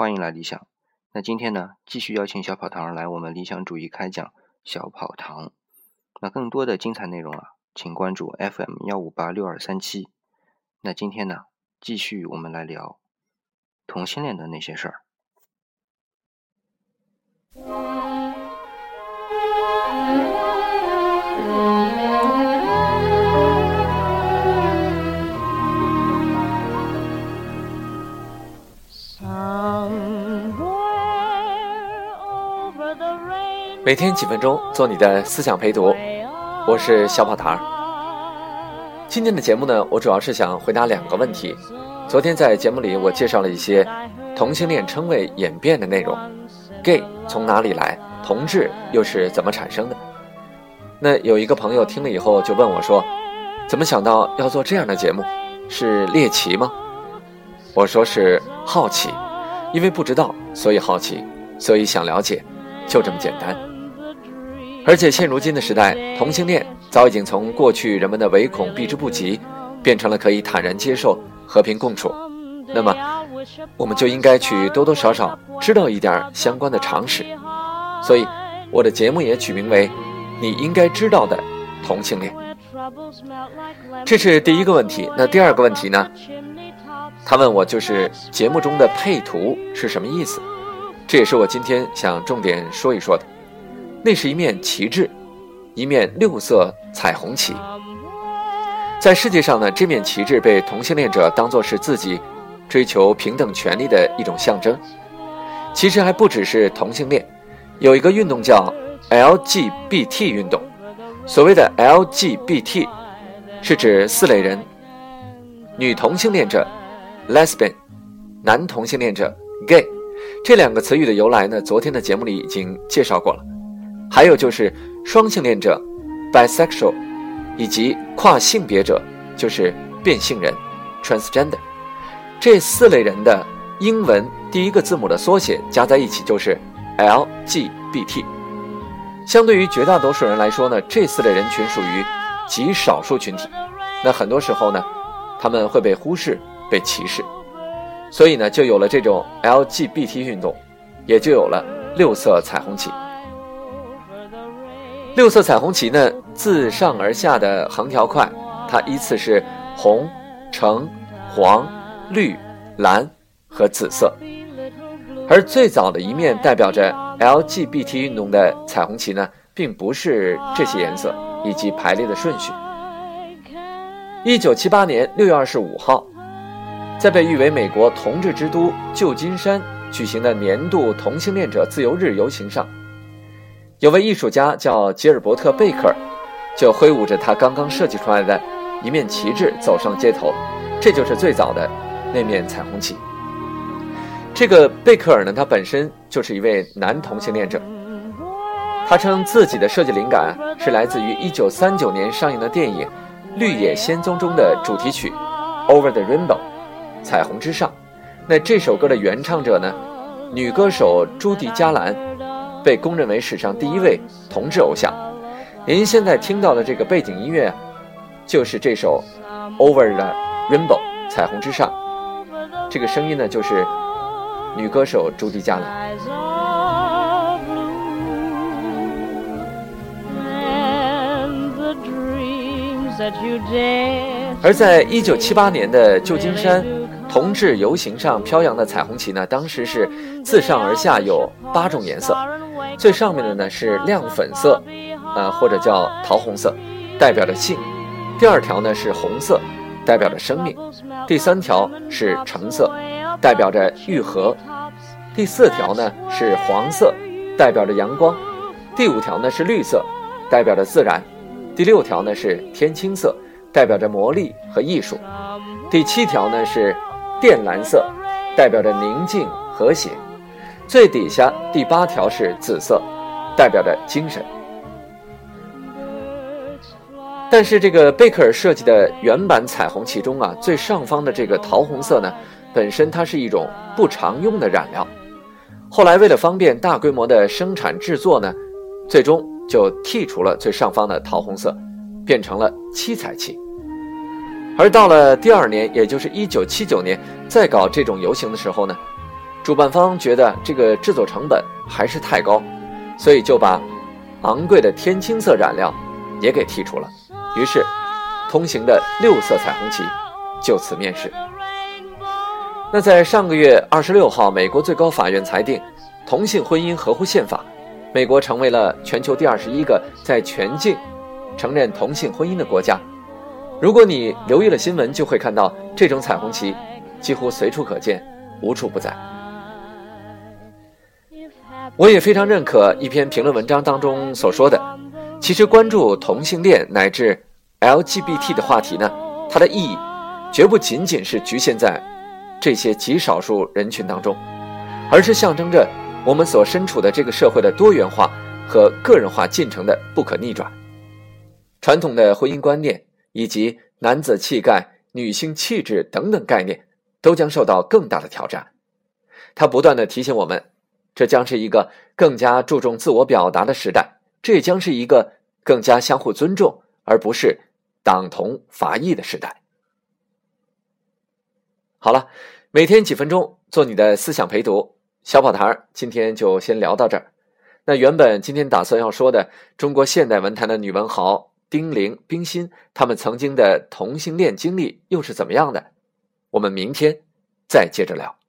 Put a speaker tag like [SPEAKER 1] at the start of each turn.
[SPEAKER 1] 欢迎来理想。那今天呢，继续邀请小跑堂来我们理想主义开讲小跑堂。那更多的精彩内容啊，请关注 FM 幺五八六二三七。那今天呢，继续我们来聊同性恋的那些事儿。
[SPEAKER 2] 每天几分钟，做你的思想陪读。我是小跑堂。今天的节目呢，我主要是想回答两个问题。昨天在节目里，我介绍了一些同性恋称谓演变的内容，gay 从哪里来，同志又是怎么产生的？那有一个朋友听了以后就问我说：“怎么想到要做这样的节目？是猎奇吗？”我说是好奇，因为不知道，所以好奇，所以想了解，就这么简单。而且现如今的时代，同性恋早已经从过去人们的唯恐避之不及，变成了可以坦然接受、和平共处。那么，我们就应该去多多少少知道一点相关的常识。所以，我的节目也取名为《你应该知道的同性恋》。这是第一个问题。那第二个问题呢？他问我，就是节目中的配图是什么意思？这也是我今天想重点说一说的。那是一面旗帜，一面六色彩虹旗。在世界上呢，这面旗帜被同性恋者当作是自己追求平等权利的一种象征。其实还不只是同性恋，有一个运动叫 LGBT 运动。所谓的 LGBT，是指四类人：女同性恋者 （lesbian）、男同性恋者 （gay）。这两个词语的由来呢，昨天的节目里已经介绍过了。还有就是双性恋者，bisexual，以及跨性别者，就是变性人，transgender。这四类人的英文第一个字母的缩写加在一起就是 LGBT。相对于绝大多数人来说呢，这四类人群属于极少数群体。那很多时候呢，他们会被忽视、被歧视，所以呢，就有了这种 LGBT 运动，也就有了六色彩虹旗。六色彩虹旗呢，自上而下的横条块，它依次是红、橙、黄、绿、蓝和紫色。而最早的一面代表着 LGBT 运动的彩虹旗呢，并不是这些颜色以及排列的顺序。一九七八年六月二十五号，在被誉为美国同志之都旧金山举行的年度同性恋者自由日游行上。有位艺术家叫吉尔伯特·贝克尔，就挥舞着他刚刚设计出来的一面旗帜走上街头，这就是最早的那面彩虹旗。这个贝克尔呢，他本身就是一位男同性恋者。他称自己的设计灵感是来自于1939年上映的电影《绿野仙踪》中的主题曲《Over the Rainbow》彩虹之上。那这首歌的原唱者呢，女歌手朱迪·加兰。被公认为史上第一位同志偶像。您现在听到的这个背景音乐，就是这首《Over the Rainbow》彩虹之上。这个声音呢，就是女歌手朱迪·加兰。而在一九七八年的旧金山同志游行上飘扬的彩虹旗呢，当时是自上而下有八种颜色。最上面的呢是亮粉色，呃或者叫桃红色，代表着性；第二条呢是红色，代表着生命；第三条是橙色，代表着愈合；第四条呢是黄色，代表着阳光；第五条呢是绿色，代表着自然；第六条呢是天青色，代表着魔力和艺术；第七条呢是靛蓝色，代表着宁静和谐。最底下第八条是紫色，代表着精神。但是这个贝克尔设计的原版彩虹旗中啊，最上方的这个桃红色呢，本身它是一种不常用的染料。后来为了方便大规模的生产制作呢，最终就剔除了最上方的桃红色，变成了七彩旗。而到了第二年，也就是一九七九年，再搞这种游行的时候呢。主办方觉得这个制作成本还是太高，所以就把昂贵的天青色染料也给剔除了。于是，通行的六色彩虹旗就此面世。那在上个月二十六号，美国最高法院裁定同性婚姻合乎宪法，美国成为了全球第二十一个在全境承认同性婚姻的国家。如果你留意了新闻，就会看到这种彩虹旗几乎随处可见，无处不在。我也非常认可一篇评论文章当中所说的，其实关注同性恋乃至 LGBT 的话题呢，它的意义绝不仅仅是局限在。这些极少数人群当中，而是象征着我们所身处的这个社会的多元化和个人化进程的不可逆转。传统的婚姻观念以及男子气概、女性气质等等概念，都将受到更大的挑战。它不断的提醒我们，这将是一个更加注重自我表达的时代，这也将是一个更加相互尊重，而不是党同伐异的时代。好了，每天几分钟做你的思想陪读，小跑堂今天就先聊到这儿。那原本今天打算要说的中国现代文坛的女文豪丁玲、冰心，她们曾经的同性恋经历又是怎么样的？我们明天再接着聊。